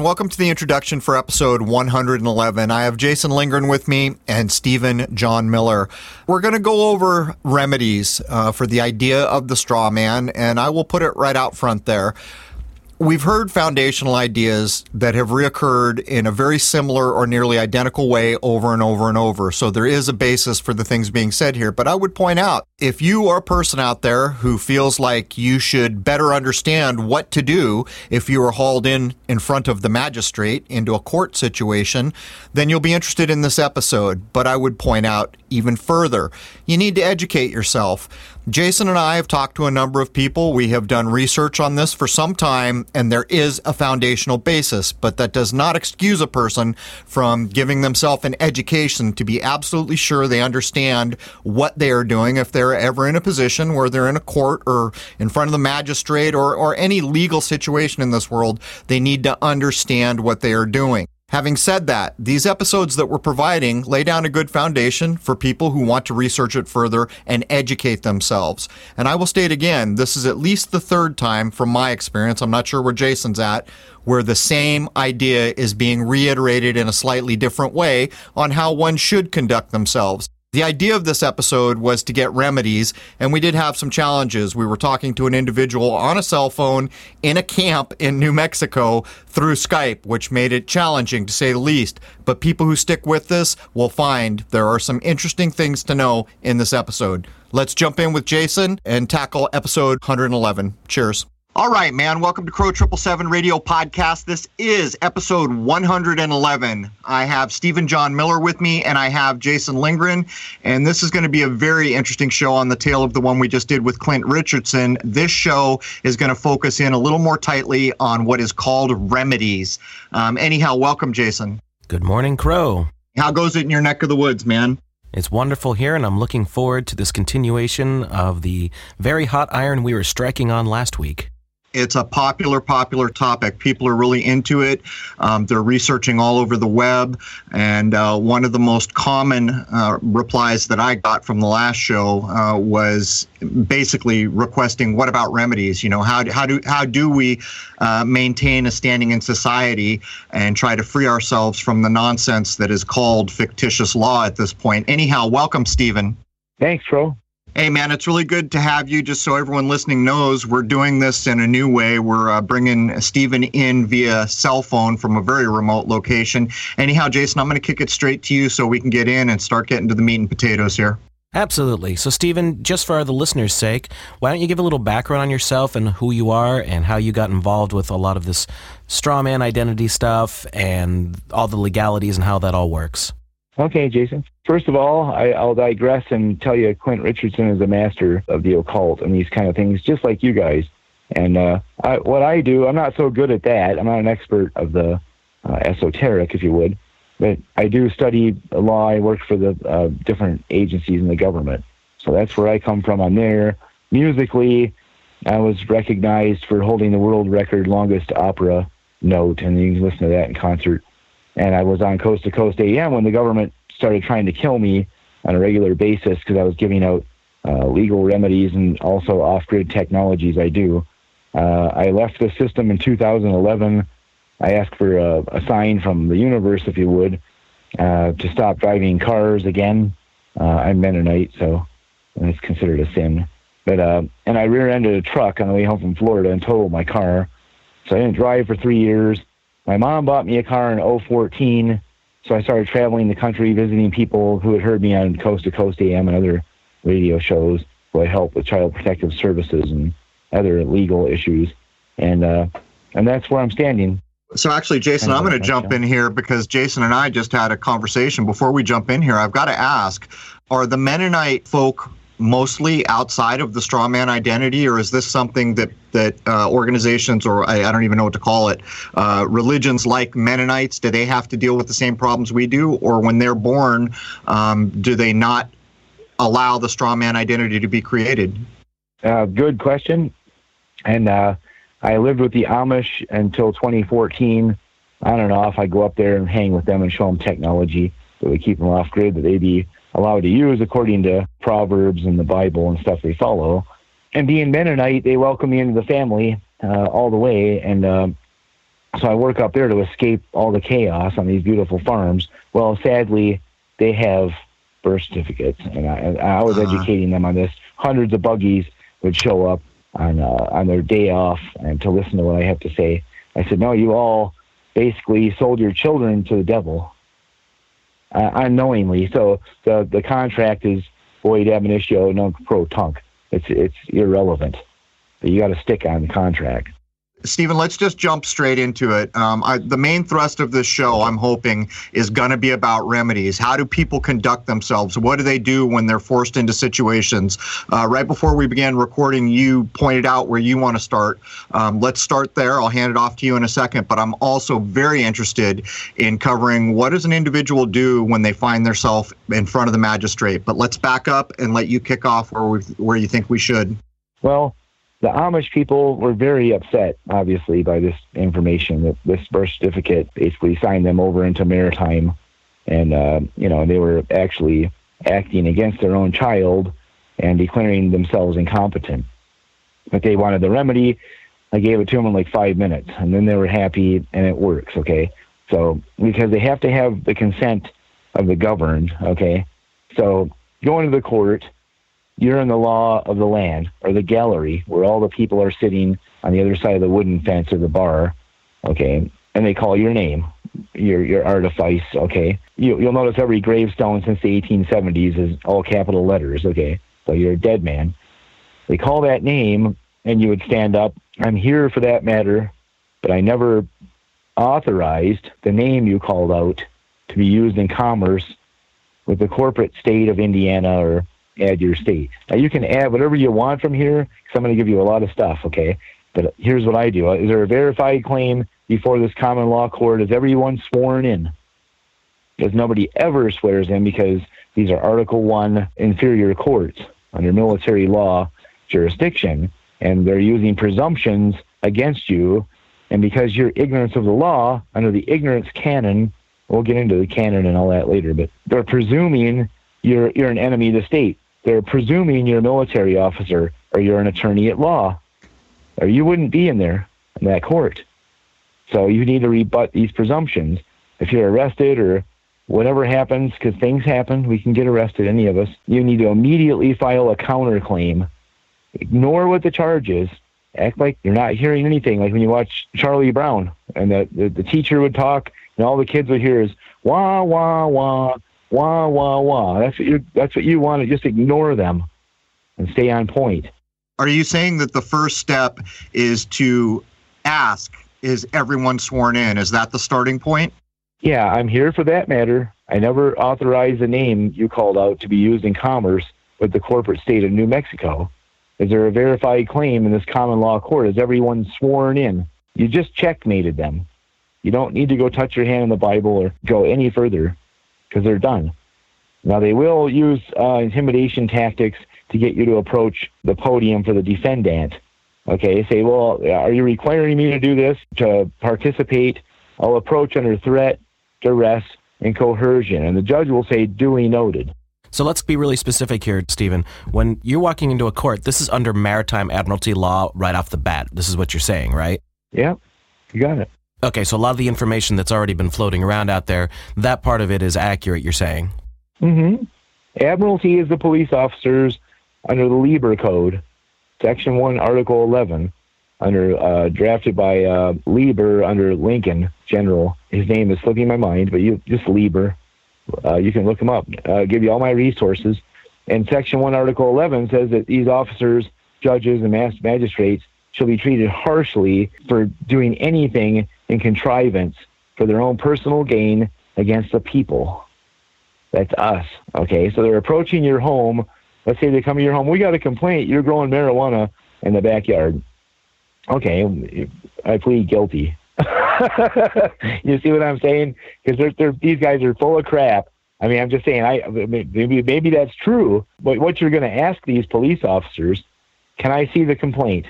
Welcome to the introduction for episode 111. I have Jason Lindgren with me and Stephen John Miller. We're going to go over remedies uh, for the idea of the straw man, and I will put it right out front there. We've heard foundational ideas that have reoccurred in a very similar or nearly identical way over and over and over. So there is a basis for the things being said here. But I would point out if you are a person out there who feels like you should better understand what to do if you are hauled in in front of the magistrate into a court situation, then you'll be interested in this episode. But I would point out even further, you need to educate yourself. Jason and I have talked to a number of people. We have done research on this for some time, and there is a foundational basis, but that does not excuse a person from giving themselves an education to be absolutely sure they understand what they are doing if they're ever in a position where they're in a court or in front of the magistrate or, or any legal situation in this world. They need to understand what they are doing. Having said that, these episodes that we're providing lay down a good foundation for people who want to research it further and educate themselves. And I will state again, this is at least the third time from my experience, I'm not sure where Jason's at, where the same idea is being reiterated in a slightly different way on how one should conduct themselves. The idea of this episode was to get remedies, and we did have some challenges. We were talking to an individual on a cell phone in a camp in New Mexico through Skype, which made it challenging to say the least. But people who stick with this will find there are some interesting things to know in this episode. Let's jump in with Jason and tackle episode 111. Cheers. All right, man. Welcome to Crow Triple Seven Radio Podcast. This is episode 111. I have Stephen John Miller with me, and I have Jason Lindgren. And this is going to be a very interesting show on the tail of the one we just did with Clint Richardson. This show is going to focus in a little more tightly on what is called remedies. Um, anyhow, welcome, Jason. Good morning, Crow. How goes it in your neck of the woods, man? It's wonderful here, and I'm looking forward to this continuation of the very hot iron we were striking on last week. It's a popular, popular topic. People are really into it. Um, they're researching all over the web. And uh, one of the most common uh, replies that I got from the last show uh, was basically requesting, "What about remedies? You know, how do, how do how do we uh, maintain a standing in society and try to free ourselves from the nonsense that is called fictitious law at this point?" Anyhow, welcome, Stephen. Thanks, Crow. Hey, man, it's really good to have you. Just so everyone listening knows, we're doing this in a new way. We're uh, bringing Stephen in via cell phone from a very remote location. Anyhow, Jason, I'm going to kick it straight to you so we can get in and start getting to the meat and potatoes here. Absolutely. So, Stephen, just for the listeners' sake, why don't you give a little background on yourself and who you are and how you got involved with a lot of this straw man identity stuff and all the legalities and how that all works? Okay, Jason. First of all, I, will digress and tell you Clint Richardson is a master of the occult and these kind of things, just like you guys. And uh, I, what I do, I'm not so good at that. I'm not an expert of the uh, esoteric, if you would, but I do study law. I work for the uh, different agencies in the government. So that's where I come from. I'm there. Musically, I was recognized for holding the world record longest opera note, and you can listen to that in concert and I was on Coast to Coast AM when the government started trying to kill me on a regular basis because I was giving out uh, legal remedies and also off-grid technologies I do. Uh, I left the system in 2011. I asked for a, a sign from the universe, if you would, uh, to stop driving cars again. Uh, I'm Mennonite, so it's considered a sin. But uh, and I rear-ended a truck on the way home from Florida and totaled my car. So I didn't drive for three years. My mom bought me a car in 014, so I started traveling the country, visiting people who had heard me on Coast to Coast AM and other radio shows. So I helped with child protective services and other legal issues, and uh, and that's where I'm standing. So actually, Jason, I'm going to jump in here because Jason and I just had a conversation. Before we jump in here, I've got to ask: Are the Mennonite folk mostly outside of the strawman identity, or is this something that that uh, organizations, or I, I, don't even know what to call it, uh, religions like Mennonites, do they have to deal with the same problems we do, or when they're born, um, do they not allow the strawman identity to be created? Uh, good question, and uh, I lived with the Amish until 2014. On and off, I go up there and hang with them and show them technology that we keep them off grid, that they be allowed to use according to Proverbs and the Bible and stuff they follow. And being Mennonite, they welcome me into the family uh, all the way. And uh, So I work up there to escape all the chaos on these beautiful farms. Well, sadly, they have birth certificates, and I, I was Uh-huh. educating them on this. Hundreds of buggies would show up on uh, on their day off and to listen to what I have to say. I said, "No, you all basically sold your children to the devil uh, unknowingly." So the the contract is void ab initio nunc pro tunc. It's it's irrelevant. You got to stick on the contract. Stephen, let's just jump straight into it. Um, I, the main thrust of this show, I'm hoping, is going to be about remedies. How do people conduct themselves? What do they do when they're forced into situations? Uh, right before we began recording, you pointed out where you want to start. Um, let's start there. I'll hand it off to you in a second. But I'm also very interested in covering what does an individual do when they find themselves in front of the magistrate. But let's back up and let you kick off where we, where you think we should. Well, the Amish people were very upset, obviously, by this information that this birth certificate basically signed them over into maritime, and uh, you know they were actually acting against their own child and declaring themselves incompetent. But they wanted the remedy. I gave it to them in like five minutes, and then they were happy, and it works. Okay, so because they have to have the consent of the governed. Okay, so going to the court you're in the law of the land or the gallery where all the people are sitting on the other side of the wooden fence or the bar, okay, and they call your name, your your artifice, okay. You, you'll notice every gravestone since the 1870s is all capital letters, okay. So you're a dead man. They call that name, and you would stand up. I'm here for that matter, but I never authorized the name you called out to be used in commerce with the corporate state of Indiana or add your state. Now you can add whatever you want from here because I'm going to give you a lot of stuff, okay? But here's what I do. Uh, is there a verified claim before this common law court? Is everyone sworn in? Because nobody ever swears in because these are Article 1 inferior courts under military law jurisdiction, and they're using presumptions against you. And because your ignorance of the law, under the ignorance canon, we'll get into the canon and all that later, but they're presuming you're, you're an enemy of the state they're presuming you're a military officer or you're an attorney at law, or you wouldn't be in there in that court. So you need to rebut these presumptions. If you're arrested or whatever happens, because things happen, we can get arrested, any of us, you need to immediately file a counterclaim. Ignore what the charge is. Act like you're not hearing anything, like when you watch Charlie Brown and the, the, the teacher would talk and all the kids would hear is wah, wah, wah wah wah wah. That's what you that's what you want to just ignore them and stay on point. Are you saying that the first step is to ask, is everyone sworn in? Is that the starting point? Yeah, I'm here for that matter. I never authorized the name you called out to be used in commerce with the corporate state of New Mexico. Is there a verified claim in this common law court? Is everyone sworn in? You just checkmated them. You don't need to go touch your hand in the Bible or go any further because they're done. Now, they will use uh, intimidation tactics to get you to approach the podium for the defendant. Okay, say, well, are you requiring me to do this to participate? I'll approach under threat, duress, and coercion. And the judge will say, duly noted. So let's be really specific here, Stephen. When you're walking into a court, this is under maritime admiralty law right off the bat. This is what you're saying, right? Yeah, you got it. Okay, so a lot of the information that's already been floating around out there, that part of it is accurate, you're saying? Mm-hmm. Admiralty is the police officers under the Lieber Code, Section 1, Article 11, under uh, drafted by uh, Lieber under Lincoln General. His name is slipping my mind, but you just Lieber. Uh, you can look him up. Uh, give you all my resources. And Section 1, Article 11 says that these officers, judges, and magistrates shall be treated harshly for doing anything in contrivance for their own personal gain against the people. That's us. Okay, so they're approaching your home. Let's say they come to your home. We got a complaint. You're growing marijuana in the backyard. Okay, I plead guilty. you see what I'm saying? Because these guys are full of crap. I mean, I'm just saying. I maybe maybe that's true. But what you're going to ask these police officers? Can I see the complaint?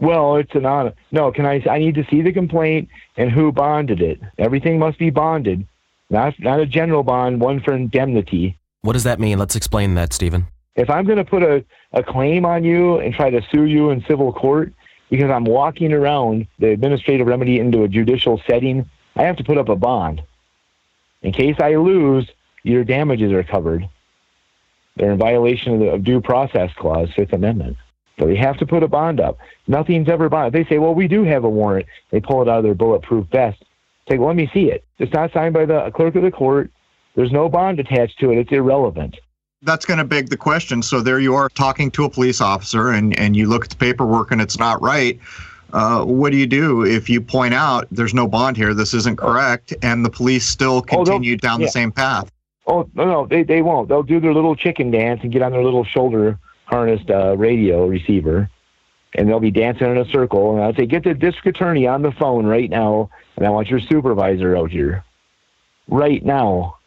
Well, it's an honor. No, can I? I need to see the complaint and who bonded it. Everything must be bonded, not not a general bond, one for indemnity. What does that mean? Let's explain that, Stephen. If I'm going to put a, a claim on you and try to sue you in civil court, because I'm walking around the administrative remedy into a judicial setting, I have to put up a bond. In case I lose, your damages are covered. They're in violation of the of due process clause, Fifth Amendment. So they have to put a bond up. Nothing's ever bonded. They say, well, we do have a warrant. They pull it out of their bulletproof vest. Say, well, let me see it. It's not signed by the clerk of the court. There's no bond attached to it. It's irrelevant. That's going to beg the question. So there you are talking to a police officer, and, and you look at the paperwork and it's not right. Uh, what do you do if you point out there's no bond here, this isn't correct, and the police still Oh, continue down yeah. the same path? Oh no, no, they they won't. They'll do their little chicken dance and get on their little shoulder harnessed uh, radio receiver, and they'll be dancing in a circle. And I'll say, get the district attorney on the phone right now, and I want your supervisor out here, right now.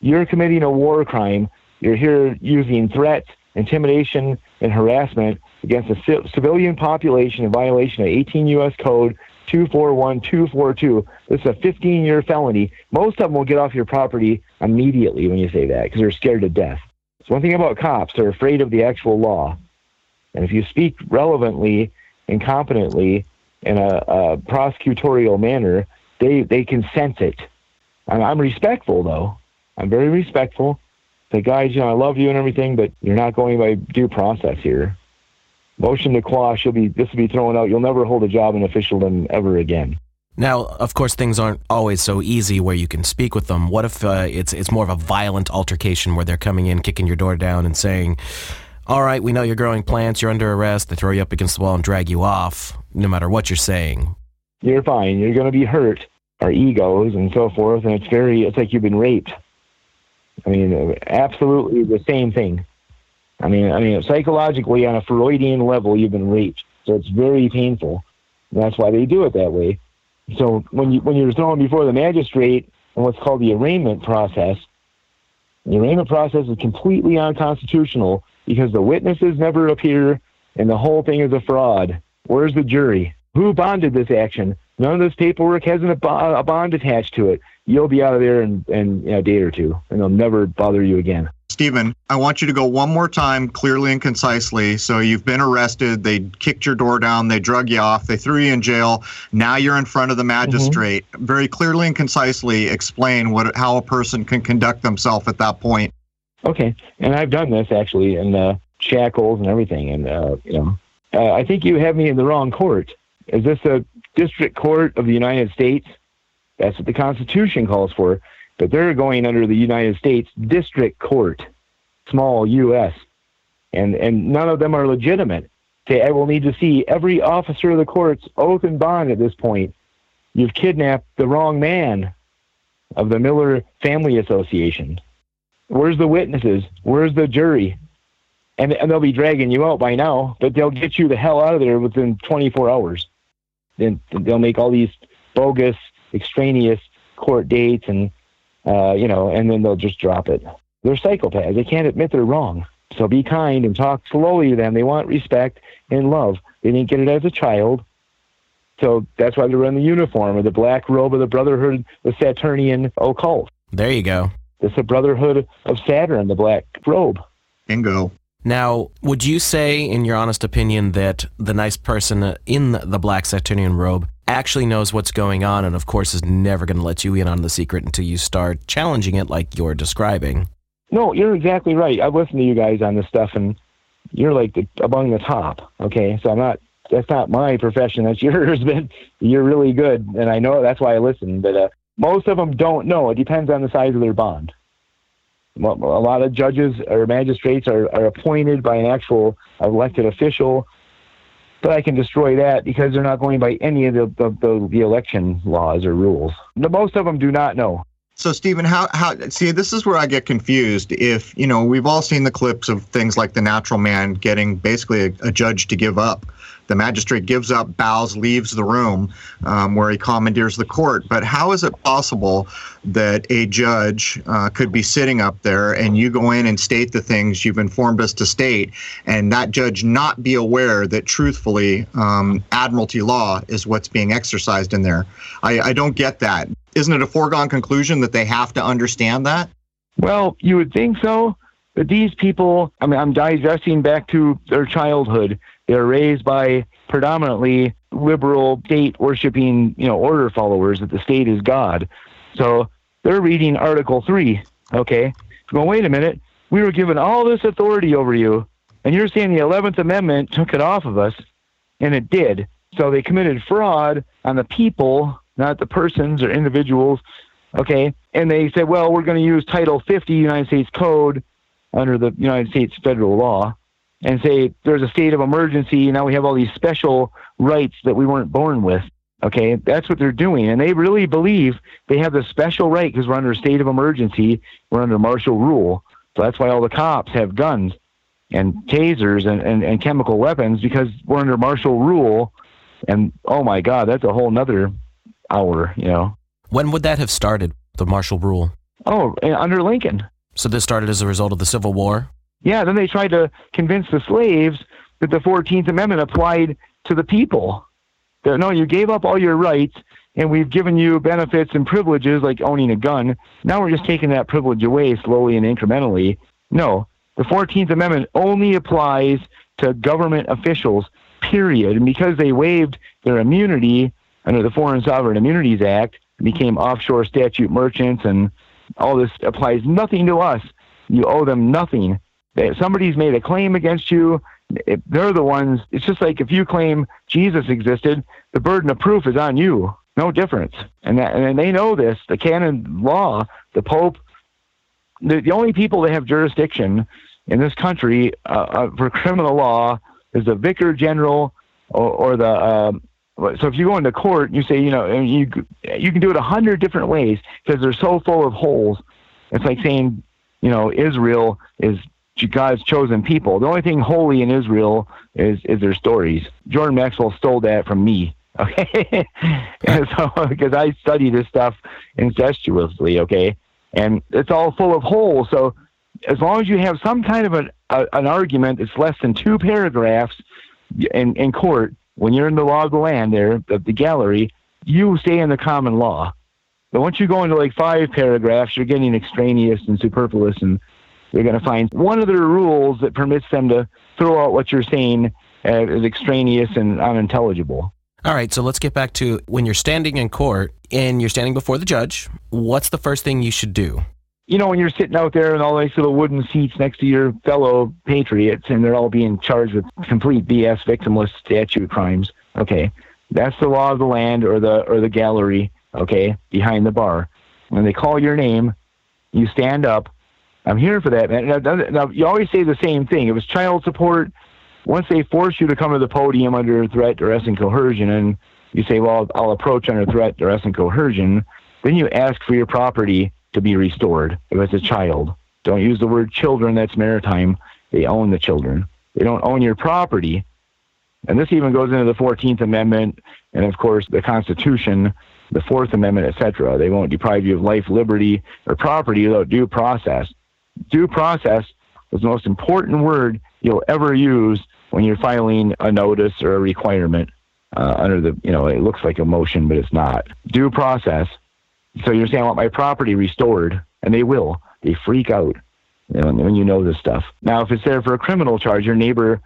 You're committing a war crime. You're here using threats, intimidation, and harassment against a ci- civilian population in violation of 18 U.S. Code 241242. This is a 15 year felony. Most of them will get off your property immediately when you say that because they're scared to death. So, one thing about cops, they're afraid of the actual law. And if you speak relevantly and competently in a, a prosecutorial manner, they, they can sense it. I'm, I'm respectful, though. I'm very respectful. Say, guys, you know, I love you and everything, but you're not going by due process here. Motion to quash. You'll be this will be thrown out. You'll never hold a job in officialdom ever again. Now, of course, things aren't always so easy where you can speak with them. What if uh, it's it's more of a violent altercation where they're coming in, kicking your door down, and saying, "All right, we know you're growing plants. You're under arrest." They throw you up against the wall and drag you off, no matter what you're saying. You're fine. You're going to be hurt. Our egos and so forth, and it's very. It's like you've been raped. I mean, absolutely the same thing. I mean, I mean, psychologically on a Freudian level, you've been raped, so it's very painful. That's why they do it that way. So when you when you're thrown before the magistrate in what's called the arraignment process, the arraignment process is completely unconstitutional because the witnesses never appear and the whole thing is a fraud. Where's the jury? Who bonded this action? None of this paperwork has a, a bond attached to it. You'll be out of there in, in a day or two, and they'll never bother you again. Stephen, I want you to go one more time clearly and concisely. So you've been arrested, they kicked your door down, they drug you off, they threw you in jail. Now you're in front of the magistrate. Very clearly and concisely explain what how a person can conduct themselves at that point. Okay, and I've done this actually in uh, shackles and everything, and uh, you know, uh, I think you have me in the wrong court. Is this a district court of the United States? That's what the Constitution calls for, but they're going under the United States District Court, small U.S., and and none of them are legitimate. Okay, I will need to see every officer of the court's oath and bond at this point. You've kidnapped the wrong man of the Miller Family Association. Where's the witnesses? Where's the jury? And, and they'll be dragging you out by now, but they'll get you the hell out of there within 24 hours. Then they'll make all these bogus, extraneous court dates, and uh, you know, and then they'll just drop it. They're psychopaths. They can't admit they're wrong. So be kind and talk slowly to them. They want respect and love. They didn't get it as a child. So that's why they're in the uniform or the black robe of the Brotherhood, the Saturnian occult. There you go. It's the Brotherhood of Saturn, the black robe. Bingo. Now, would you say, in your honest opinion, that the nice person in the black Saturnian robe actually knows what's going on and, of course, is never going to let you in on the secret until you start challenging it like you're describing? No, you're exactly right. I've listened to you guys on this stuff, and you're like the, among the top. Okay, so I'm not. That's not my profession. That's yours, but you're really good, and I know that's why I listen. But uh, most of them don't know. It depends on the size of their bond. A lot of judges or magistrates are, are appointed by an actual elected official, but I can destroy that because they're not going by any of the, the, the, the election laws or rules. The- Most of them do not know. So, Stephen, how, how, see, this is where I get confused. If, you know, we've all seen the clips of things like the natural man getting basically a, a judge to give up. The magistrate gives up, bows, leaves the room um, where he commandeers the court. But how is it possible that a judge uh, could be sitting up there and you go in and state the things you've informed us to state, and that judge not be aware that truthfully um, admiralty law is what's being exercised in there? I, I don't get that. Isn't it a foregone conclusion that they have to understand that? Well, you would think so, But these people, I mean, I'm digressing back to their childhood. They're raised by predominantly liberal state worshiping, you know, order followers that the state is God. So they're reading Article 3, okay? Going, wait a minute, we were given all this authority over you, and you're saying the 11th Amendment took it off of us, and it did. So they committed fraud on the people, not the persons or individuals, okay? And they said, well, we're going to use Title 50 United States Code under the United States federal law and say there's a state of emergency. Now we have all these special rights that we weren't born with. Okay, that's what they're doing. And they really believe they have the special right because we're under a state of emergency, we're under martial rule. So that's why all the cops have guns and tasers and, and, and chemical weapons because we're under martial rule. And oh my God, that's a whole nother hour, you know. When would that have started, the martial rule? Oh, eh, under Lincoln. So this started as a result of the Civil War? Yeah, then they tried to convince the slaves that the 14th Amendment applied to the people. That, no, you gave up all your rights, and we've given you benefits and privileges like owning a gun. Now we're just taking that privilege away slowly and incrementally. No, the 14th Amendment only applies to government officials, period. And because they waived their immunity under the Foreign Sovereign Immunities Act, became offshore statute merchants, and all this applies nothing to us. You owe them nothing. If somebody's made a claim against you, if they're the ones. It's just like if you claim Jesus existed, the burden of proof is on you. No difference. And that, and they know this. The canon law, the Pope, the, the only people that have jurisdiction in this country uh, uh, for criminal law is the vicar general or, or the. Um, so if you go into court, and you say, you know, and you you can do it a hundred different ways because they're so full of holes. It's like saying, you know, Israel is God's chosen people. The only thing holy in Israel is is their stories. Jordan Maxwell stole that from me. Okay, so because I study this stuff incestuously. Okay, and it's all full of holes. So as long as you have some kind of an a, an argument that's less than two paragraphs in in court, when you're in the law of the land there, the, the gallery, you stay in the common law. But once you go into like five paragraphs, you're getting extraneous and superfluous and you're going to find one of their rules that permits them to throw out what you're saying as extraneous and unintelligible. All right, so let's get back to when you're standing in court and you're standing before the judge, what's the first thing you should do? You know, when you're sitting out there in all these little wooden seats next to your fellow patriots and they're all being charged with complete BS victimless statute crimes, okay, that's the law of the land or the or the gallery, okay, behind the bar. When they call your name, you stand up I'm here for that, man. Now, now, you always say the same thing. It was child support. Once they force you to come to the podium under threat, duress, and coercion, and you say, well, I'll approach under threat, duress, and coercion, then you ask for your property to be restored if it's a child. Don't use the word children, that's maritime. They own the children. They don't own your property. And this even goes into the 14th Amendment and, of course, the Constitution, the Fourth Amendment, etc. They won't deprive you of life, liberty, or property without due process due process is the most important word you'll ever use when you're filing a notice or a requirement uh, under the, you know, it looks like a motion, but it's not. Due process. So you're saying, I want my property restored, and they will. They freak out you know, when you know this stuff. Now, if it's there for a criminal charge, your neighbor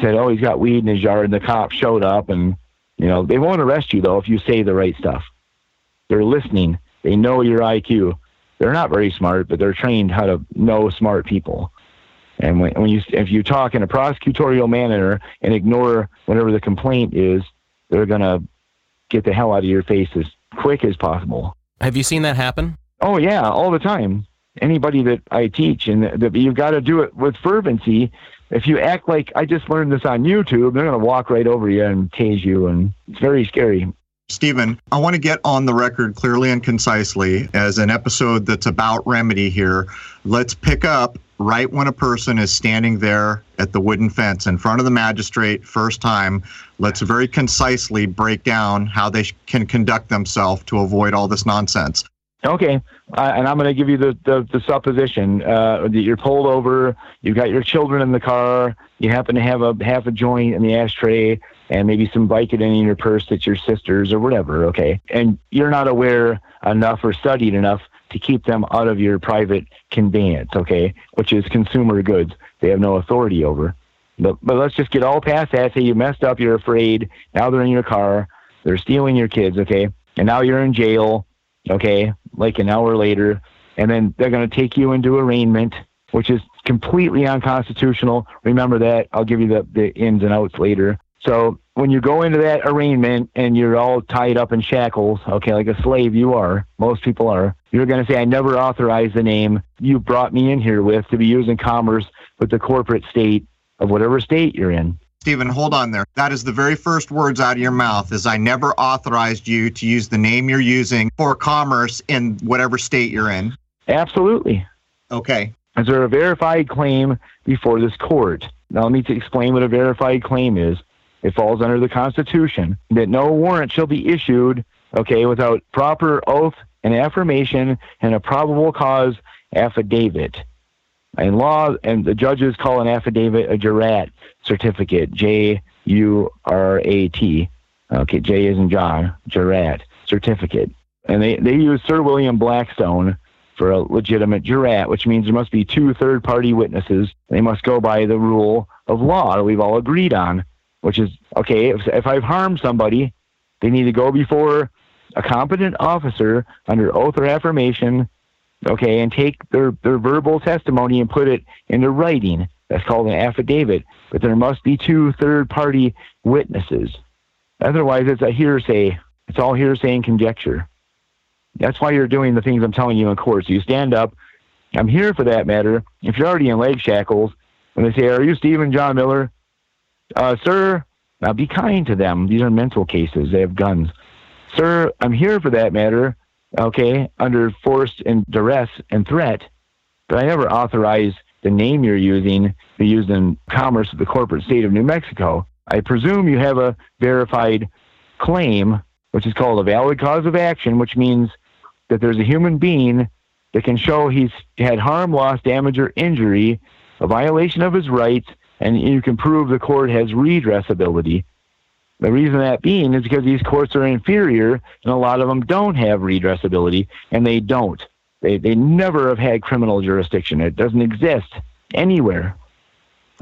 said, oh, he's got weed in his yard, and the cop showed up, and, you know, they won't arrest you, though, if you say the right stuff. They're listening. They know your IQ they're not very smart, but they're trained how to know smart people. And when, when you if you talk in a prosecutorial manner and ignore whatever the complaint is, they're gonna get the hell out of your face as quick as possible. Have you seen that happen? Oh yeah, all the time. Anybody that I teach, and the, you've got to do it with fervency. If you act like I just learned this on YouTube, they're going to walk right over you and tase you, and it's very scary. Stephen, I want to get on the record clearly and concisely as an episode that's about remedy here. Let's pick up right when a person is standing there at the wooden fence in front of the magistrate first time. Let's very concisely break down how they can conduct themselves to avoid all this nonsense. Okay, uh, and I'm going to give you the, the, the supposition uh, that you're pulled over, you've got your children in the car, you happen to have a half a joint in the ashtray, and maybe some Vicodin in your purse that's your sister's or whatever, okay? And you're not aware enough or studied enough to keep them out of your private conveyance, okay, which is consumer goods. They have no authority over. But, but let's just get all past that. Say you messed up, you're afraid. Now they're in your car. They're stealing your kids, okay? And now you're in jail, okay, like an hour later. And then they're going to take you into arraignment, which is completely unconstitutional. Remember that. I'll give you the, the ins and outs later. So when you go into that arraignment and you're all tied up in shackles, okay, like a slave you are, most people are, you're going to say, I never authorized the name you brought me in here with to be used in commerce with the corporate state of whatever state you're in. Stephen, hold on there. That is the very first words out of your mouth is I never authorized you to use the name you're using for commerce in whatever state you're in. Absolutely. Okay. Is there a verified claim before this court? Now let me to explain what a verified claim is. It falls under the Constitution that no warrant shall be issued, okay, without proper oath and affirmation and a probable cause affidavit. In law, and the judges call an affidavit a jurat certificate, J U R A T. Okay, J is in John, jurat certificate. And they, they use Sir William Blackstone for a legitimate jurat, which means there must be two third party witnesses. They must go by the rule of law that we've all agreed on, which is okay, if, if I've harmed somebody, they need to go before a competent officer under oath or affirmation okay, and take their, their verbal testimony and put it into writing. That's called an affidavit. But there must be two third party witnesses. Otherwise, it's a hearsay. It's all hearsay and conjecture. That's why you're doing the things I'm telling you in court. So you stand up. I'm here for that matter. If you're already in leg shackles, when they say, Are you Stephen John Miller? Uh, sir, now be kind to them. These are mental cases. They have guns. Sir, I'm here for that matter okay, under force and duress and threat, but I never authorize the name you're using be used in commerce of the corporate state of New Mexico. I presume you have a verified claim, which is called a valid cause of action, which means that there's a human being that can show he's had harm, loss, damage, or injury, a violation of his rights, and you can prove the court has redressability. The reason that being is because these courts are inferior and a lot of them don't have redressability and they don't. They, they never have had criminal jurisdiction. It doesn't exist anywhere.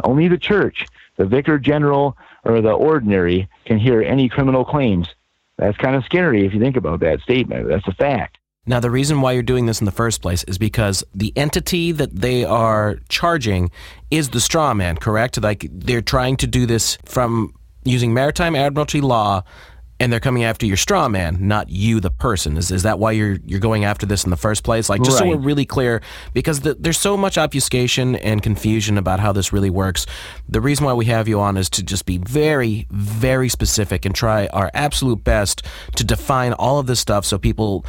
Only the church, the vicar general, or the ordinary can hear any criminal claims. That's kind of scary if you think about that statement. That's a fact. Now, the reason why you're doing this in the first place is because the entity that they are charging is the straw man, correct? Like they're trying to do this from using maritime admiralty law and they're coming after your straw man, not you, the person. Is is that why you're you're going after this in the first place? Like, just right. so we're really clear, because the, there's so much obfuscation and confusion about how this really works. The reason why we have you on is to just be very, very specific and try our absolute best to define all of this stuff, so people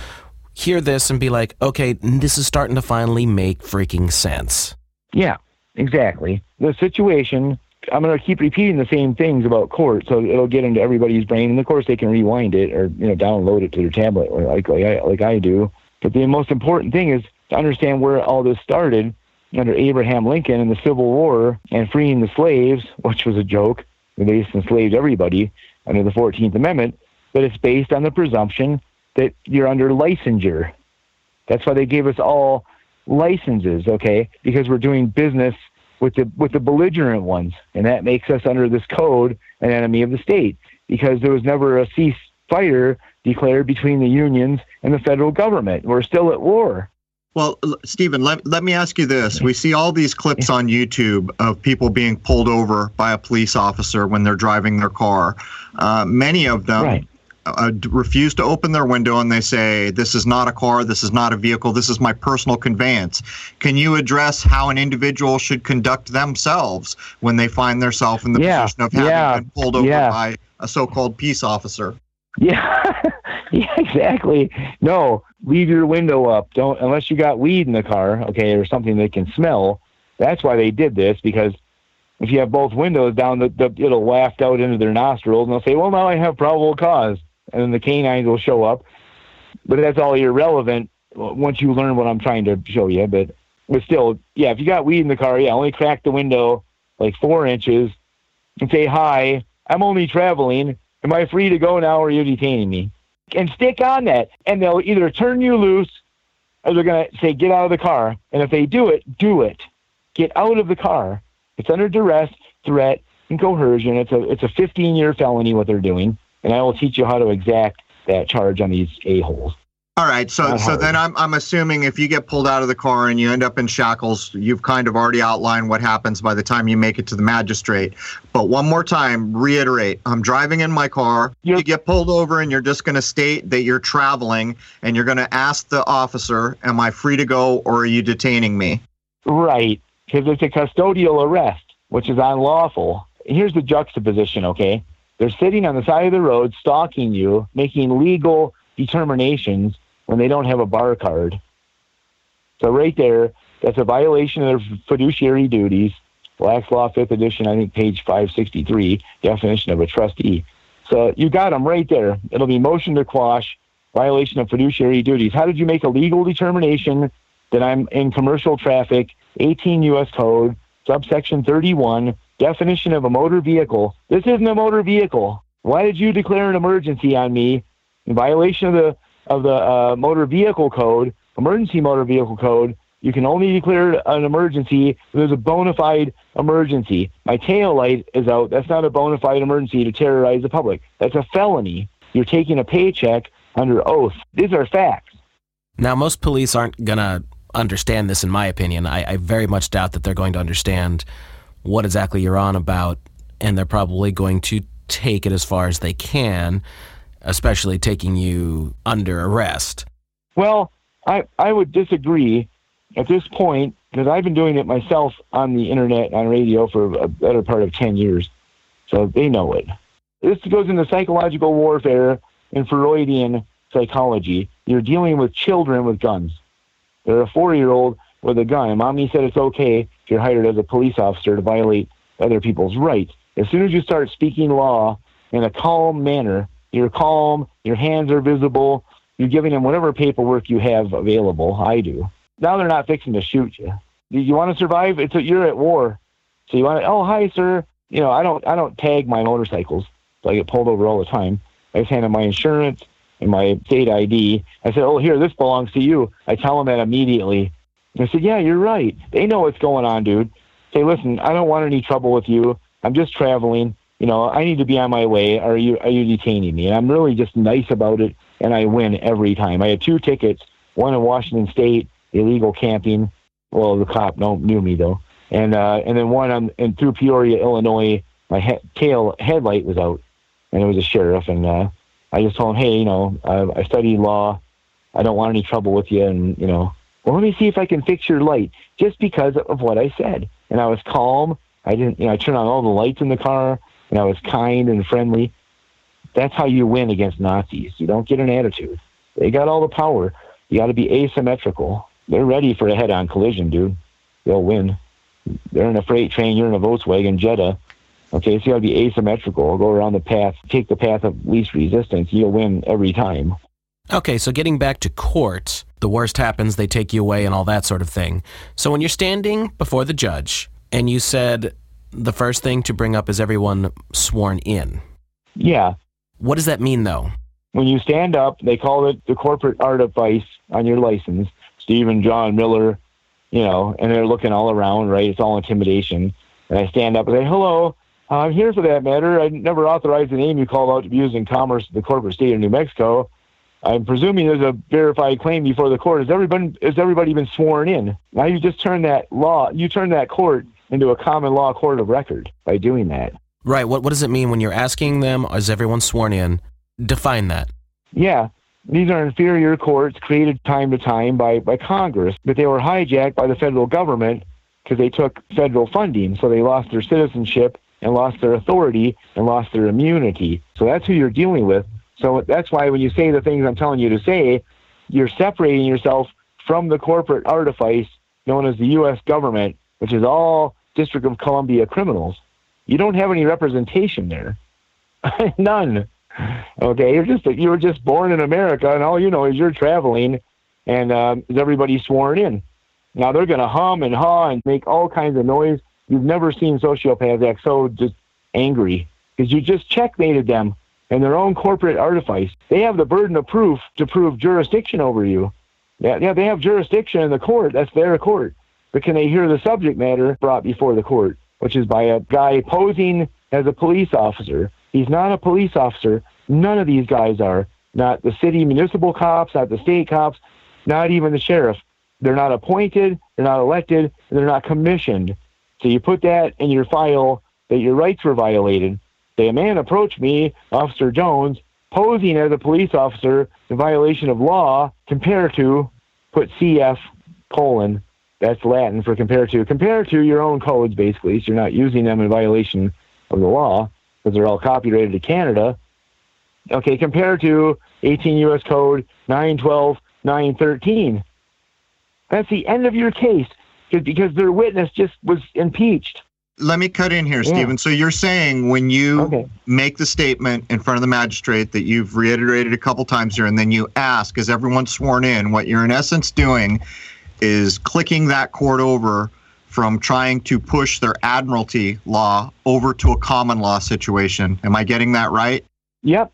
hear this and be like, okay, this is starting to finally make freaking sense. Yeah, exactly. The situation I'm going to keep repeating the same things about court, so it'll get into everybody's brain. And of course, they can rewind it or you know download it to their tablet, or like like I, like I do. But the most important thing is to understand where all this started under Abraham Lincoln and the Civil War and freeing the slaves, which was a joke. They enslaved everybody under the 14th Amendment, but it's based on the presumption that you're under licensure. That's why they gave us all licenses, okay? Because we're doing business with the with the belligerent ones, and that makes us under this code an enemy of the state because there was never a ceasefire declared between the unions and the federal government. We're still at war. Well, Stephen, let, let me ask you this. We see all these clips on YouTube of people being pulled over by a police officer when they're driving their car. Uh, many of them right uh, refuse to open their window and they say, This is not a car, this is not a vehicle, this is my personal conveyance. Can you address how an individual should conduct themselves when they find themselves in the yeah, position of having yeah, been pulled over yeah. by a so called peace officer? Yeah, yeah, exactly. No, leave your window up. Don't unless you got weed in the car, okay, or something they can smell. That's why they did this because if you have both windows down, the, the, it'll waft out into their nostrils, and they'll say, "Well, now I have probable cause." And then the canines will show up. But that's all irrelevant once you learn what I'm trying to show you. But but still, yeah, if you got weed in the car, yeah, only crack the window like four inches and say, "Hi, I'm only traveling. Am I free to go now, or are you detaining me?" And stick on that, and they'll either turn you loose or they're to say, get out of the car. And if they do it, do it. Get out of the car. It's under duress, threat, and coercion. It's a, it's a 15 year felony what they're doing. And I will teach you how to exact that charge on these a-holes. All right, so Not so hard. then I'm I'm assuming if you get pulled out of the car and you end up in shackles, you've kind of already outlined what happens by the time you make it to the magistrate. But one more time, reiterate: I'm driving in my car. You're- You get pulled over, and you're just going to state that you're traveling, and you're going to ask the officer, "Am I free to go, or are you detaining me?" Right, because it's a custodial arrest, which is unlawful. Here's the juxtaposition, okay? They're sitting on the side of the road, stalking you, making legal determinations when they don't have a bar card. So, right there, that's a violation of their fiduciary duties. Black's Law, 5th edition, I think page 563, definition of a trustee. So, you got them right there. It'll be motion to quash, violation of fiduciary duties. How did you make a legal determination that I'm in commercial traffic, 18 U.S. Code, subsection 31, definition of a motor vehicle. This isn't a motor vehicle. Why did you declare an emergency on me in violation of the of the uh, motor vehicle code, emergency motor vehicle code? You can only declare an emergency if there's a bona fide emergency. My tail light is out. That's not a bona fide emergency to terrorize the public. That's a felony. You're taking a paycheck under oath. These are facts. Now, most police aren't going to understand this, in my opinion. I, I very much doubt that they're going to understand what exactly you're on about, and they're probably going to take it as far as they can, especially taking you under arrest. Well, I, I would disagree at this point because I've been doing it myself on the internet on radio for a better part of 10 years. So they know it. This goes into psychological warfare and Freudian psychology. You're dealing with children with guns. They're a four year old with a gun. Mommy said it's okay you're hired as a police officer to violate other people's rights. As soon as you start speaking law in a calm manner, you're calm, your hands are visible, you're giving them whatever paperwork you have available. I do. Now they're not fixing to shoot you. Do you want to survive? It's a, you're at war. So you want to, oh, hi, sir. You know, I don't, I don't tag my motorcycles. So I get pulled over all the time. I just hand them my insurance and my state ID. I said, oh, here, this belongs to you. I tell them that immediately. And I said, yeah, you're right. They know what's going on, dude. Say, listen, I don't want any trouble with you. I'm just traveling. You know, I need to be on my way. Are you, are you detaining me? And I'm really just nice about it. And I win every time. I had two tickets, one in Washington State, illegal camping. Well, the cop no, knew me though. And, uh, and then one on, and through Peoria, Illinois, my he- tail headlight was out and it was a sheriff. And, uh, I just told him, hey, you know, I, I studied law. I don't want any trouble with you. And, you know, well, let me see if I can fix your light just because of what I said. And I was calm. I didn't, you know, I turned on all the lights in the car and I was kind and friendly. That's how you win against Nazis. You don't get an attitude. They got all the power. You got to be asymmetrical. They're ready for a head on collision, dude. They'll win. They're in a freight train. You're in a Volkswagen Jetta. Okay, so you got to be asymmetrical. Go around the path, take the path of least resistance. You'll win every time. Okay, so getting back to court, the worst happens, they take you away and all that sort of thing. So when you're standing before the judge and you said the first thing to bring up is everyone sworn in, Yeah, what does that mean though? when you stand up, they call it the corporate art artifice on your license. Stephen John Miller, you know, and they're looking all around, right? It's all intimidation. And I stand up and say, hello, I'm here for that matter. I never authorized the name you called out to be used in commerce in the corporate state of New Mexico. I'm presuming there's a verified claim before the court. Has everybody, has everybody been sworn in? Now you just turn that law, you turn that court into a common law court of record by doing that. Right, what, what does it mean when you're asking them, is everyone sworn in? Define that. Yeah, these are inferior courts created time to time by, by Congress, but they were hijacked by the federal government because they took federal funding. So they lost their citizenship and lost their authority and lost their immunity. So that's who you're dealing with. So that's why when you say the things I'm telling you to say, you're separating yourself from the corporate artifice known as the U.S. government, which is all District of Columbia criminals. You don't have any representation there. None. Okay, you're just you were just born in America, and all you know is you're traveling, and um, is everybody sworn in? Now they're going to hum and haw and make all kinds of noise. You've never seen sociopaths act so just angry because you just checkmated them and their own corporate artifice. They have the burden of proof to prove jurisdiction over you. Yeah, yeah, they have jurisdiction in the court. That's their court. But can they hear the subject matter brought before the court, which is by a guy posing as a police officer? He's not a police officer. None of these guys are. Not the city municipal cops, not the state cops, not even the sheriff. They're not appointed, they're not elected, and they're not commissioned. So you put that in your file that your rights were violated. Say, a man approached me, Officer Jones, posing as a police officer in violation of law, compare to, put CF colon, that's Latin for compare to, compare to your own codes, basically, so you're not using them in violation of the law, because they're all copyrighted to Canada. Okay, compare to 18 U.S. Code 912, 913. That's the end of your case because their witness just was impeached. Let me cut in here, yeah. Stephen. So you're saying when you okay. make the statement in front of the magistrate that you've reiterated a couple times here, and then you ask, is everyone sworn in? What you're in essence doing is clicking that court over from trying to push their admiralty law over to a common law situation. Am I getting that right? Yep,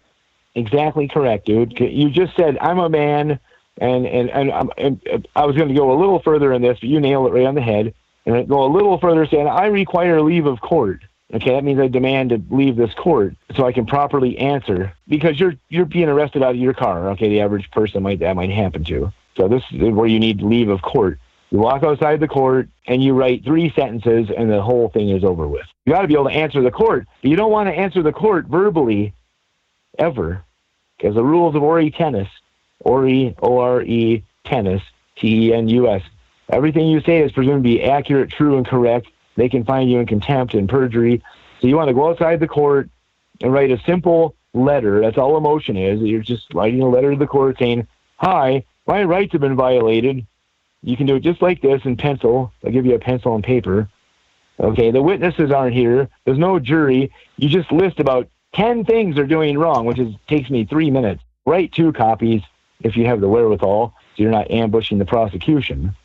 exactly correct, dude. You just said I'm a man and and and, um, and I was going to go a little further in this, but you nailed it right on the head. And go a little further, saying I require leave of court. Okay, that means I demand to leave this court so I can properly answer because you're you're being arrested out of your car. Okay, the average person might that might happen to. So this is where you need leave of court. You walk outside the court and you write three sentences, and the whole thing is over with. You got to be able to answer the court, but you don't want to answer the court verbally, ever, because the rules of Ore tenus, Ore, O-R-E, tenus, T-E-N-U-S. Everything you say is presumed to be accurate, true, and correct. They can find you in contempt and perjury. So you want to go outside the court and write a simple letter. That's all emotion is. You're just writing a letter to the court saying, Hi, my rights have been violated. You can do it just like this in pencil. I'll give you a pencil and paper. Okay, the witnesses aren't here. There's no jury. You just list about 10 things they're doing wrong, which is, takes me three minutes. Write two copies if you have the wherewithal, so you're not ambushing the prosecution.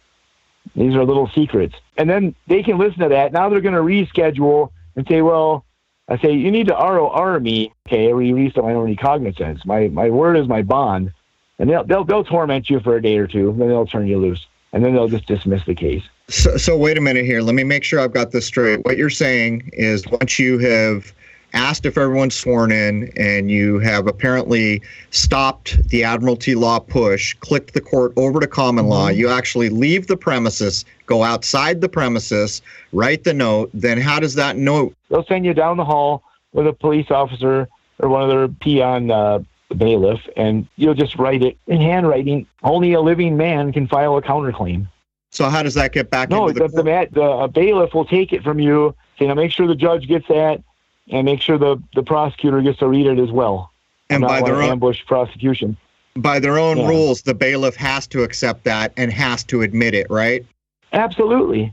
These are little secrets. And then they can listen to that. Now they're going to reschedule and say, well, I say, you need to ROR me, okay, release of my own recognizance. My, my word is my bond. And they'll, they'll, they'll torment you for a day or two, then they'll turn you loose. And then they'll just dismiss the case. So, so wait a minute here. Let me make sure I've got this straight. What you're saying is once you have asked if everyone's sworn in, and you have apparently stopped the Admiralty law push, clicked the court over to common mm-hmm. law. You actually leave the premises, go outside the premises, write the note. Then how does that note? They'll send you down the hall with a police officer or one of their peon uh, bailiff, and you'll just write it in handwriting. Only a living man can file a counterclaim. So how does that get back no, the, the, the, the bailiff will take it from you. Say, now make sure the judge gets that and make sure the, the prosecutor gets to read it as well. And by their own ambush prosecution. By their own yeah. rules, the bailiff has to accept that and has to admit it, right? Absolutely.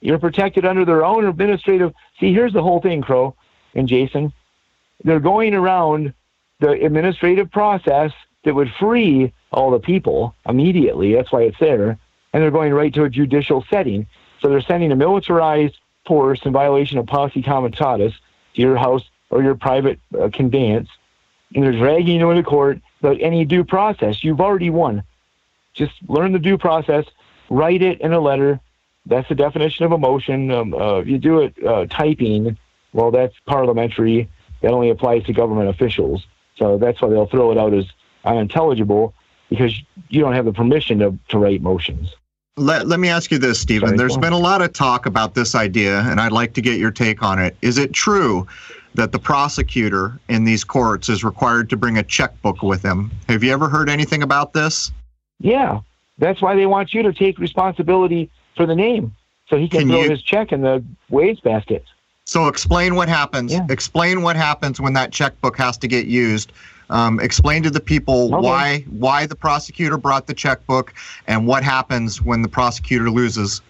You're protected under their own administrative. See, here's the whole thing, Crow and Jason. They're going around the administrative process that would free all the people immediately. That's why it's there. And they're going right to a judicial setting. So they're sending a militarized force in violation of posse comitatus to your house or your private uh, conveyance, and they're dragging you into court without any due process, you've already won. Just learn the due process, write it in a letter. That's the definition of a motion. Um, uh, you do it uh, typing, well, that's parliamentary. That only applies to government officials. So that's why they'll throw it out as unintelligible because you don't have the permission to, to write motions. Let, let me ask you this, Stephen. Sorry, There's been a lot of talk about this idea, and I'd like to get your take on it. Is it true that the prosecutor in these courts is required to bring a checkbook with him? Have you ever heard anything about this? Yeah. That's why they want you to take responsibility for the name so he can, can throw you, his check in the waste basket. So explain what happens. Yeah. Explain what happens when that checkbook has to get used um, explain to the people okay. why why the prosecutor brought the checkbook and what happens when the prosecutor loses.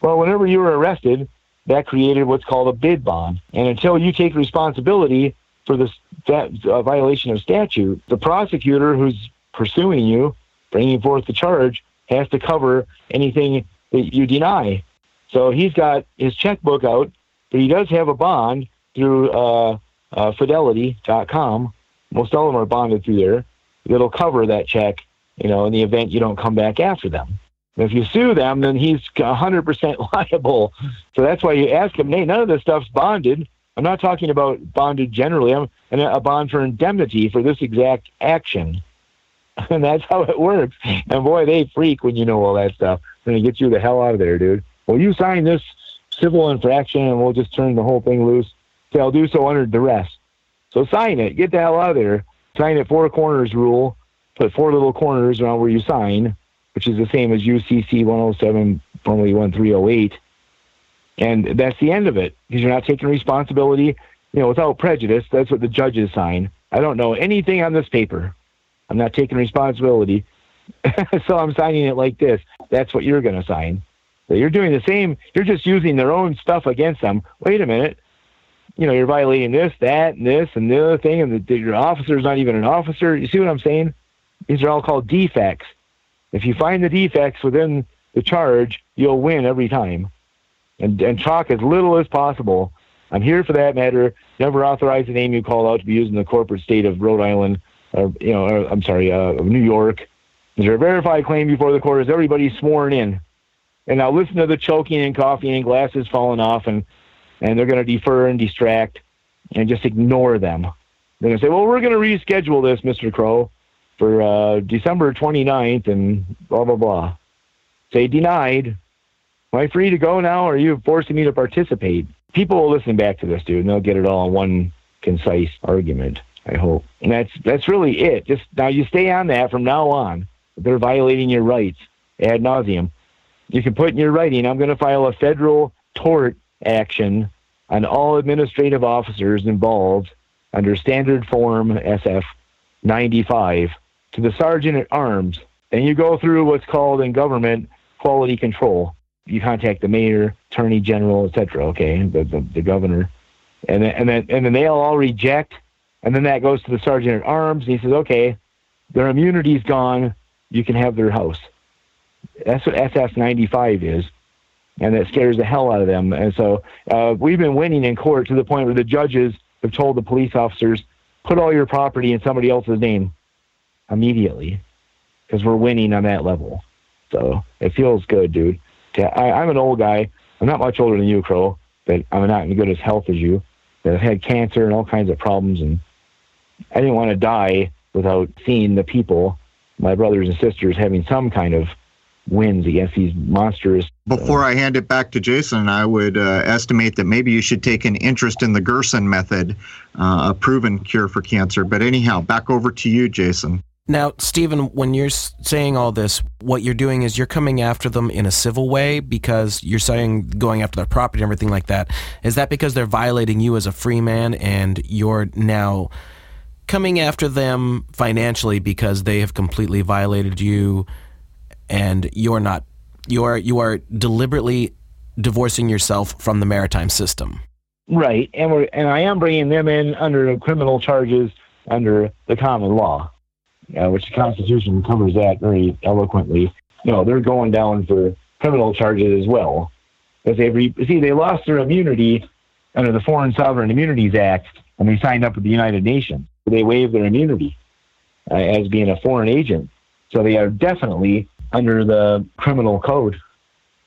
Well, whenever you were arrested, that created what's called a bid bond, and until you take responsibility for the that, uh, violation of statute, the prosecutor who's pursuing you, bringing forth the charge, has to cover anything that you deny. So he's got his checkbook out, but he does have a bond through uh, uh, Fidelity.com most all of them are bonded through there. It'll cover that check you know, in the event you don't come back after them. If you sue them, then he's 100% liable. So that's why you ask him, hey, none of this stuff's bonded. I'm not talking about bonded generally. I'm a bond for indemnity for this exact action. And that's how it works. And boy, they freak when you know all that stuff. Then it gets you the hell out of there, dude. Well, you sign this civil infraction and we'll just turn the whole thing loose. I'll do so under duress. So sign it. Get the hell out of there. Sign it four corners rule. Put four little corners around where you sign which is the same as UCC 107, formerly 1308. And that's the end of it because you're not taking responsibility, you know, without prejudice. That's what the judges sign. I don't know anything on this paper. I'm not taking responsibility. so I'm signing it like this. That's what you're going to sign. So you're doing the same. You're just using their own stuff against them. Wait a minute. You know, you're violating this, that, and this, and the other thing, and the, your officer's not even an officer. You see what I'm saying? These are all called defects. If you find the defects within the charge, you'll win every time. And, and chalk as little as possible. I'm here for that matter. Never authorize the name you call out to be used in the corporate state of Rhode Island, or, you know, or, I'm sorry, uh, of New York. Is there a verified claim before the court? Is everybody sworn in? And now listen to the choking and coughing and glasses falling off, and, and they're going to defer and distract and just ignore them. They're going to say, well, we're going to reschedule this, Mr. Crow for uh, December 29th and blah, blah, blah. Say denied. Am I free to go now or are you forcing me to participate? People will listen back to this, dude, and they'll get it all in one concise argument, I hope. And that's that's really it. Just now you stay on that from now on. They're violating your rights ad nauseum. You can put in your writing, I'm going to file a federal tort action on all administrative officers involved under standard form SF 95 to the sergeant at arms, and you go through what's called in government quality control. You contact the mayor, attorney general, etc. Okay, the, the, the governor, and then and then and then they'll all reject, and then that goes to the sergeant at arms. And he says, okay, their immunity's gone. You can have their house. That's what SF 95 is, and that scares the hell out of them. And so uh, we've been winning in court to the point where the judges have told the police officers, put all your property in somebody else's name immediately because we're winning on that level. So it feels good, dude. I, I'm an old guy. I'm not much older than you, Crow, but I'm not in good as health as you. But I've had cancer and all kinds of problems, and I didn't want to die without seeing the people, my brothers and sisters, having some kind of wins against these monstrous. Before I hand it back to Jason, I would uh, estimate that maybe you should take an interest in the Gerson method, uh, a proven cure for cancer. But anyhow, back over to you, Jason. Now, Stephen, when you're saying all this, what you're doing is you're coming after them in a civil way because you're saying going after their property and everything like that. Is that because they're violating you as a free man and you're now coming after them financially because they have completely violated you and you're not you are you are deliberately divorcing yourself from the maritime system. Right. And we're and I am bringing them in under criminal charges under the common law uh, which the Constitution covers that very eloquently. No, they're going down for criminal charges as well. Because they re- see they lost their immunity under the Foreign Sovereign Immunities Act, and they signed up with the United Nations. They waived their immunity uh, as being a foreign agent, so they are definitely under the criminal code.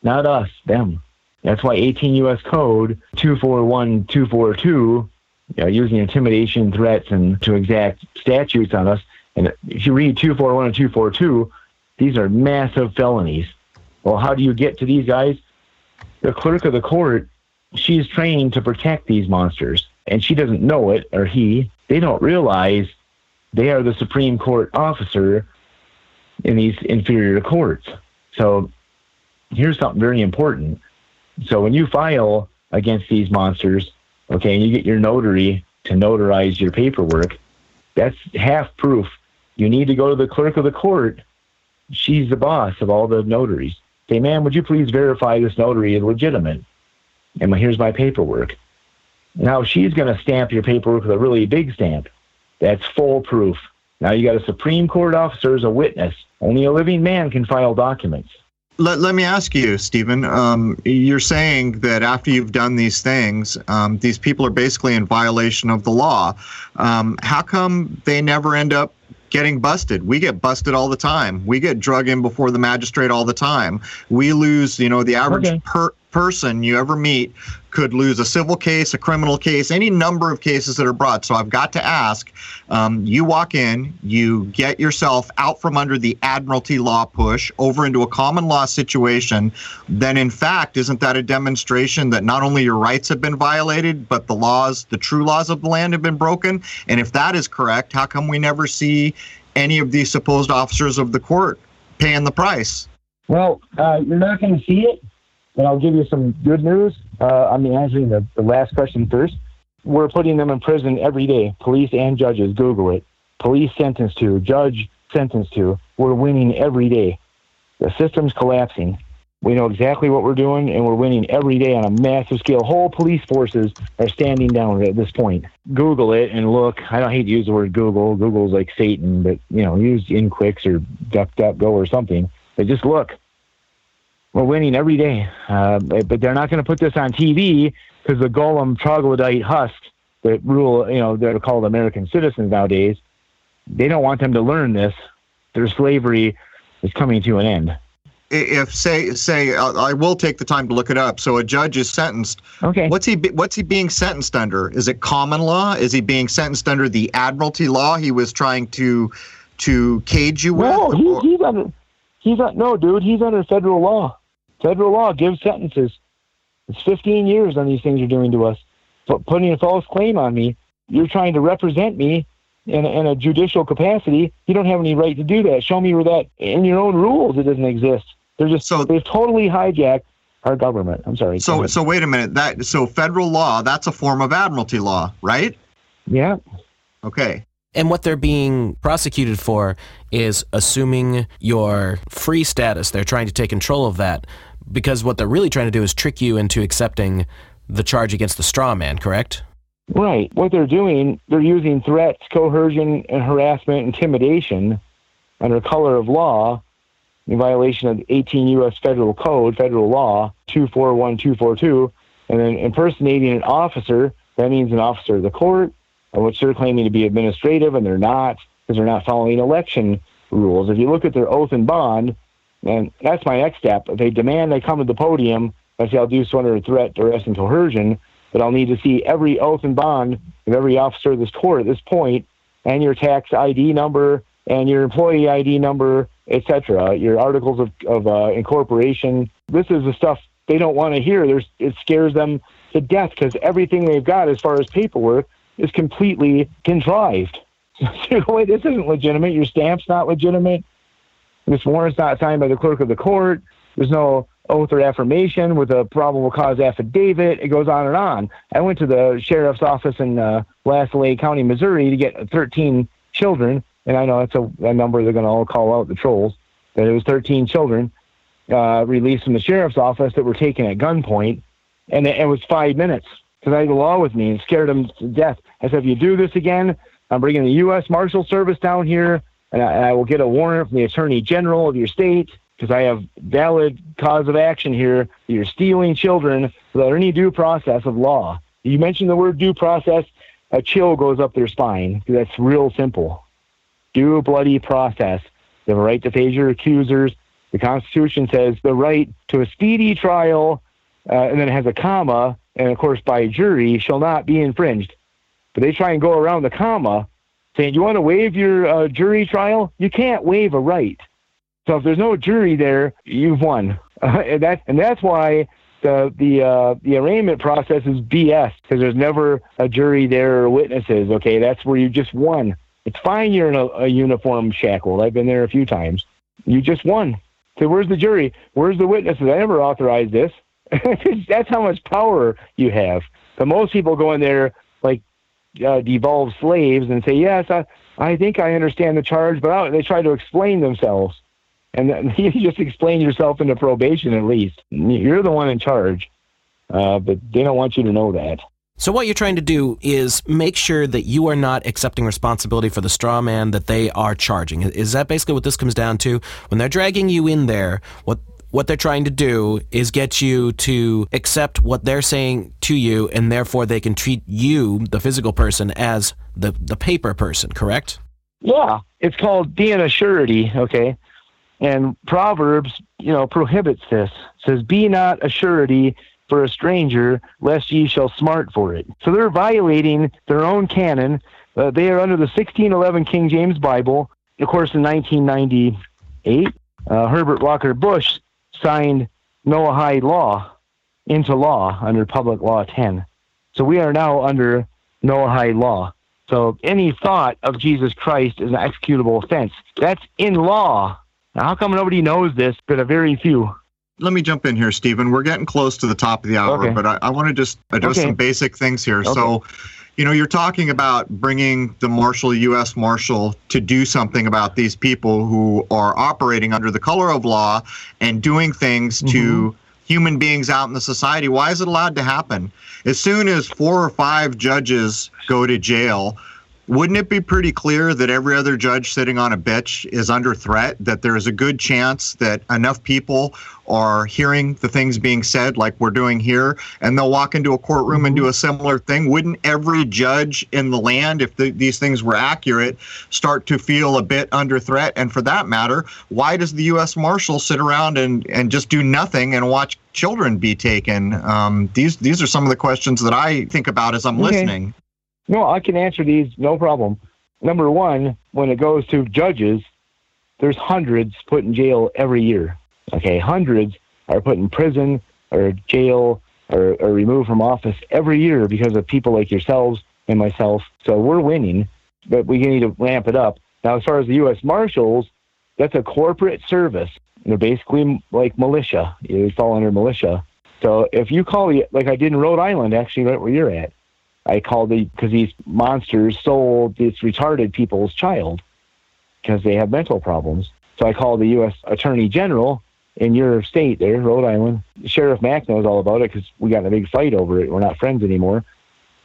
Not us, them. That's why 18 U.S. Code 241242, you know, using intimidation, threats, and to exact statutes on us, and if you read 241 and 242, these are massive felonies. Well, how do you get to these guys? The clerk of the court, she's trained to protect these monsters, and she doesn't know it, or he. They don't realize they are the Supreme Court officer in these inferior courts. So here's something very important. So when you file against these monsters, okay, and you get your notary to notarize your paperwork, that's half proof you need to go to the clerk of the court. She's the boss of all the notaries. Say, ma'am, would you please verify this notary is legitimate? And here's my paperwork. Now she's going to stamp your paperwork with a really big stamp. That's full proof. Now you got a Supreme Court officer as a witness. Only a living man can file documents. Let, let me ask you, Stephen. Um, you're saying that after you've done these things, um, these people are basically in violation of the law. Um, how come they never end up getting busted. We get busted all the time. We get drug in before the magistrate all the time. We lose, you know, the average Okay. per person you ever meet could lose a civil case, a criminal case, any number of cases that are brought. So I've got to ask um, you walk in, you get yourself out from under the admiralty law push over into a common law situation, then in fact, isn't that a demonstration that not only your rights have been violated, but the laws, the true laws of the land have been broken? And if that is correct, how come we never see any of these supposed officers of the court paying the price? Well, uh, you're not going to see it, but I'll give you some good news. Uh, I'm answering the, the last question first. We're putting them in prison every day, police and judges. Google it. Police sentenced to, judge sentenced to. We're winning every day. The system's collapsing. We know exactly what we're doing, and we're winning every day on a massive scale. Whole police forces are standing down at this point. Google it and look. I don't hate to use the word Google. Google's like Satan, but you know, use Ixquick or DuckDuckGo or something. But just look. We're winning every day, uh, but they're not going to put this on TV because the golem troglodyte husks that rule, you know, they're called American citizens nowadays. They don't want them to learn this. Their slavery is coming to an end. If say say uh, I will take the time to look it up. So a judge is sentenced. Okay. What's he What's he being sentenced under? Is it common law? Is he being sentenced under the admiralty law? He was trying to to cage you with. No, he's, he's under. He's not. No, dude, he's under federal law. Federal law gives sentences. It's 15 years on these things you're doing to us. But putting a false claim on me, you're trying to represent me in, in a judicial capacity. You don't have any right to do that. Show me where that in your own rules it doesn't exist. They're just So- they've totally hijacked our government. I'm sorry. So so wait a minute. That so federal law. That's a form of admiralty law, right? yeah, Okay. And what they're being prosecuted for is assuming your free status. They're trying to take control of that because what they're really trying to do is trick you into accepting the charge against the straw man, correct? Right. What they're doing, they're using threats, coercion, and harassment, intimidation under color of law in violation of 18 U.S. Federal Code, Federal Law 241242, and then impersonating an officer. That means an officer of the court, which they're claiming to be administrative, and they're not because they're not following election rules. If you look at their oath and bond, and that's my next step. If they demand they come to the podium, I say I'll do so under threat, duress, and coercion but I'll need to see every oath and bond of every officer of this court at this point, and your tax ID number and your employee ID number, etc. Your articles of, of uh, incorporation. This is the stuff they don't want to hear. There's, it scares them to death because everything they've got as far as paperwork is completely contrived. So, wait, this isn't legitimate. Your stamp's not legitimate. This warrant's not signed by the clerk of the court. There's no oath or affirmation with a probable cause affidavit. It goes on and on. I went to the sheriff's office in uh, County, Missouri, to get 13 children, and I know that's a, a number they're going to all call out the trolls. That it was 13 children uh, released from the sheriff's office that were taken at gunpoint, and it, it was five minutes because I had the law with me and scared them to death. I said, if you do this again, I'm bringing the U.S. Marshal Service down here, and I, and I will get a warrant from the Attorney General of your state because I have valid cause of action here. You're stealing children without any due process of law. You mentioned the word due process, a chill goes up their spine because that's real simple. Due bloody process. You have right to face your accusers. The Constitution says the right to a speedy trial, uh, and then it has a comma, and of course by jury shall not be infringed. But they try and go around the comma, saying, "You want to waive your uh, jury trial? You can't waive a right." So if there's no jury there, you've won, and that and that's why the the uh, the arraignment process is BS because there's never a jury there or witnesses. Okay, that's where you just won. It's fine you're in a, a uniform shackled. I've been there a few times. You just won. So where's the jury? Where's the witnesses? I never authorized this. that's how much power you have. But most people go in there like uh, devolved slaves and say, "Yes, I I think I understand the charge," but they try to explain themselves and you just explain yourself into probation at least. You're the one in charge, uh, but they don't want you to know that. So what you're trying to do is make sure that you are not accepting responsibility for the straw man that they are charging. Is that basically what this comes down to? When they're dragging you in there, what what they're trying to do is get you to accept what they're saying to you, and therefore they can treat you, the physical person, as the the paper person. Correct? Yeah, it's called being a surety, okay? And Proverbs, you know, prohibits this. It says, Be not a surety for a stranger, lest ye shall smart for it. So they're violating their own canon. Uh, they are under the 1611 King James Bible. Of course, in 1998, uh, Herbert Walker Bush signed Noahide law into law under Public Law 10. So we are now under Noahide law. So any thought of Jesus Christ is an executable offense. That's in law. Now, how come nobody knows this but a very few? Let me jump in here, Stephen. We're getting close to the top of the hour, Okay. but I, I want to just address Okay. some basic things here. Okay. So, you know, you're talking about bringing the Marshal, U.S. Marshal, to do something about these people who are operating under the color of law and doing things Mm-hmm. to human beings out in the society. Why is it allowed to happen? As soon as four or five judges go to jail, wouldn't it be pretty clear that every other judge sitting on a bench is under threat? That there is a good chance that enough people are hearing the things being said, like we're doing here, and they'll walk into a courtroom and do a similar thing? Wouldn't every judge in the land, if the, these things were accurate, start to feel a bit under threat? And for that matter, why does the U.S. Marshal sit around and, and just do nothing and watch children be taken? Um, these these are some of the questions that I think about as I'm Okay. listening. No, I can answer these, no problem. Number one, when it goes to judges, there's hundreds put in jail every year. Okay, hundreds are put in prison or jail or, or removed from office every year because of people like yourselves and myself. So we're winning, but we need to ramp it up. Now, as far as the U.S. Marshals, that's a corporate service. They're basically like militia. They fall under militia. So if you call like I did in Rhode Island, actually, right where you're at, I called the because these monsters sold this retarded people's child because they have mental problems. So I called the U.S. Attorney General in your state there, Rhode Island. Sheriff Mack knows all about it because we got in a big fight over it. We're not friends anymore.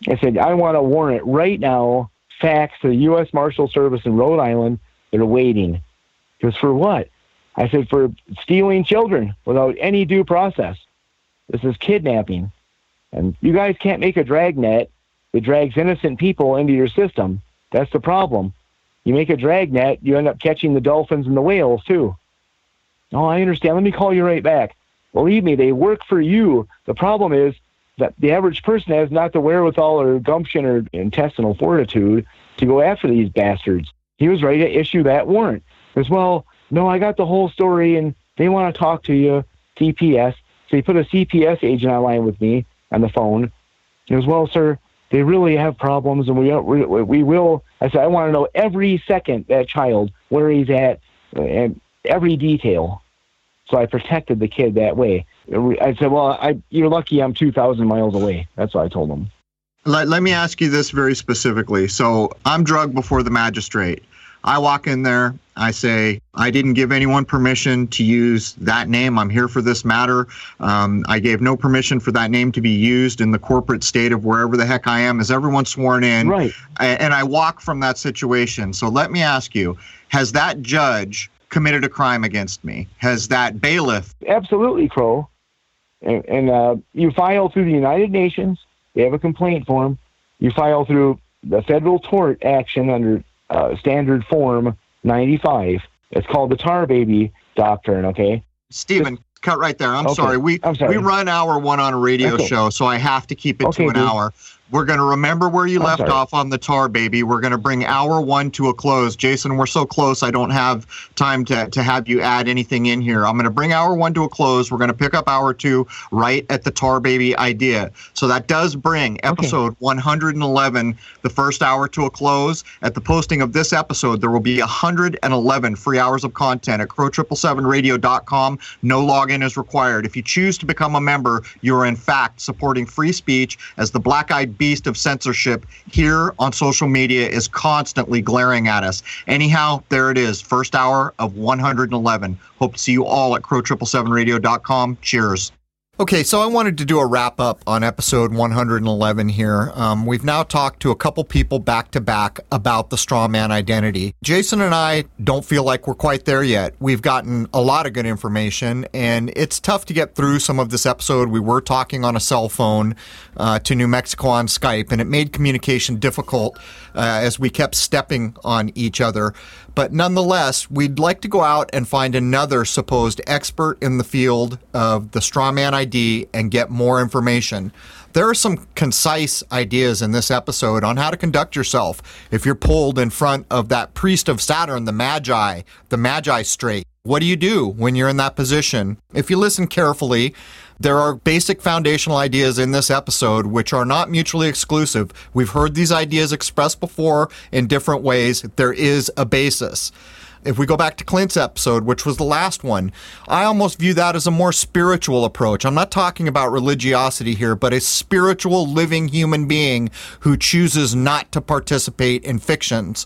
I said I want a warrant right now, fax to the U.S. Marshal Service in Rhode Island. They're waiting. Because for what? I said for stealing children without any due process. This is kidnapping. And you guys can't make a dragnet that drags innocent people into your system. That's the problem. You make a dragnet, you end up catching the dolphins and the whales too. Oh, I understand. Let me call you right back. Believe me, they work for you. The problem is that the average person has not the wherewithal or gumption or intestinal fortitude to go after these bastards. He was ready to issue that warrant. As well, no, I got the whole story and they want to talk to you, CPS. So he put a CPS agent online with me on the phone. He goes, well, sir, they really have problems, and uh, we we, we will. I said, I want to know every second that child where he's at and every detail. So I protected the kid that way. I said, well, I, you're lucky I'm 2,000 miles away. That's what I told him. Let, let me ask you this very specifically. So I'm drugged before the magistrate. I walk in there. I say, I didn't give anyone permission to use that name. I'm here for this matter. Um, I gave no permission for that name to be used in the corporate state of wherever the heck I am. Is everyone sworn in? Right. And I walk from that situation. So let me ask you Has that judge committed a crime against me? Has that bailiff Absolutely, Crow. And, and uh, you file through the United Nations. They have a complaint form. You file through the federal tort action under uh, standard form 95. It's called the Tar Baby Doctrine, okay? Stephen, cut right there. I'm Okay. sorry. We I'm sorry. we run hour one on a radio Okay. show, so I have to keep it Okay, to an dude. hour. We're going to remember where you I'm left sorry. off on the tar baby. We're going to bring hour one to a close. Jason, we're so close. I don't have time to, to have you add anything in here. I'm going to bring hour one to a close. We're going to pick up hour two right at the tar baby idea. So that does bring episode 111, the first hour to a close. At the posting of this episode, there will be 111 free hours of content at crow777radio.com. No login is required. If you choose to become a member, you are in fact supporting free speech as the black eyed beast of censorship here on social media is constantly glaring at us. Anyhow, there it is, first hour of 111. Hope to see you all at crow777radio.com. Cheers. Okay, so I wanted to do a wrap up on episode 111 here. Um, we've now talked to a couple people back to back about the strawman identity. Jason and I don't feel like we're quite there yet. We've gotten a lot of good information, and it's tough to get through some of this episode. We were talking on a cell phone uh, to New Mexico on Skype, and it made communication difficult uh, as we kept stepping on each other. But nonetheless, we'd like to go out and find another supposed expert in the field of the strawman ID and get more information. There are some concise ideas in this episode on how to conduct yourself if you're pulled in front of that priest of Saturn, the Magi, the Magi straight. What do you do when you're in that position? If you listen carefully, there are basic foundational ideas in this episode which are not mutually exclusive. We've heard these ideas expressed before in different ways. There is a basis. If we go back to Clint's episode, which was the last one, I almost view that as a more spiritual approach. I'm not talking about religiosity here, but a spiritual living human being who chooses not to participate in fictions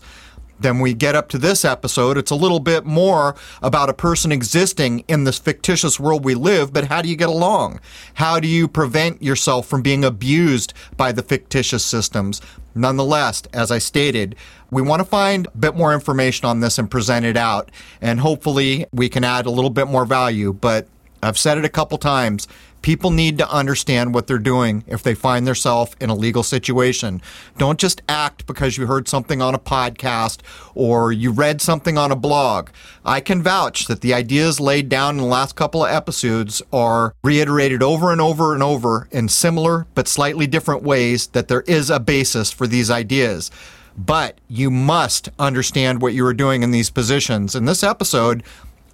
then we get up to this episode, it's a little bit more about a person existing in this fictitious world we live, but how do you get along? How do you prevent yourself from being abused by the fictitious systems? Nonetheless, as I stated, we want to find a bit more information on this and present it out, and hopefully we can add a little bit more value. But I've said it a couple times. People need to understand what they're doing if they find themselves in a legal situation. Don't just act because you heard something on a podcast or you read something on a blog. I can vouch that the ideas laid down in the last couple of episodes are reiterated over and over and over in similar but slightly different ways that there is a basis for these ideas but you must understand what you are doing in these positions. In this episode,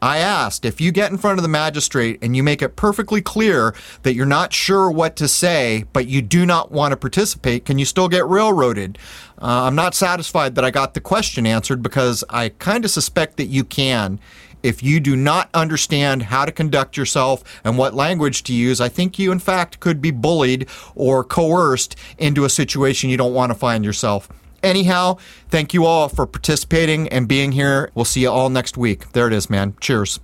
I asked if you get in front of the magistrate and you make it perfectly clear that you're not sure what to say, but you do not want to participate, can you still get railroaded? Uh, I'm not satisfied that I got the question answered because I kind of suspect that you can. If you do not understand how to conduct yourself and what language to use, I think you, in fact, could be bullied or coerced into a situation you don't want to find yourself. Anyhow, thank you all for participating and being here. We'll see you all next week. There it is, man. Cheers.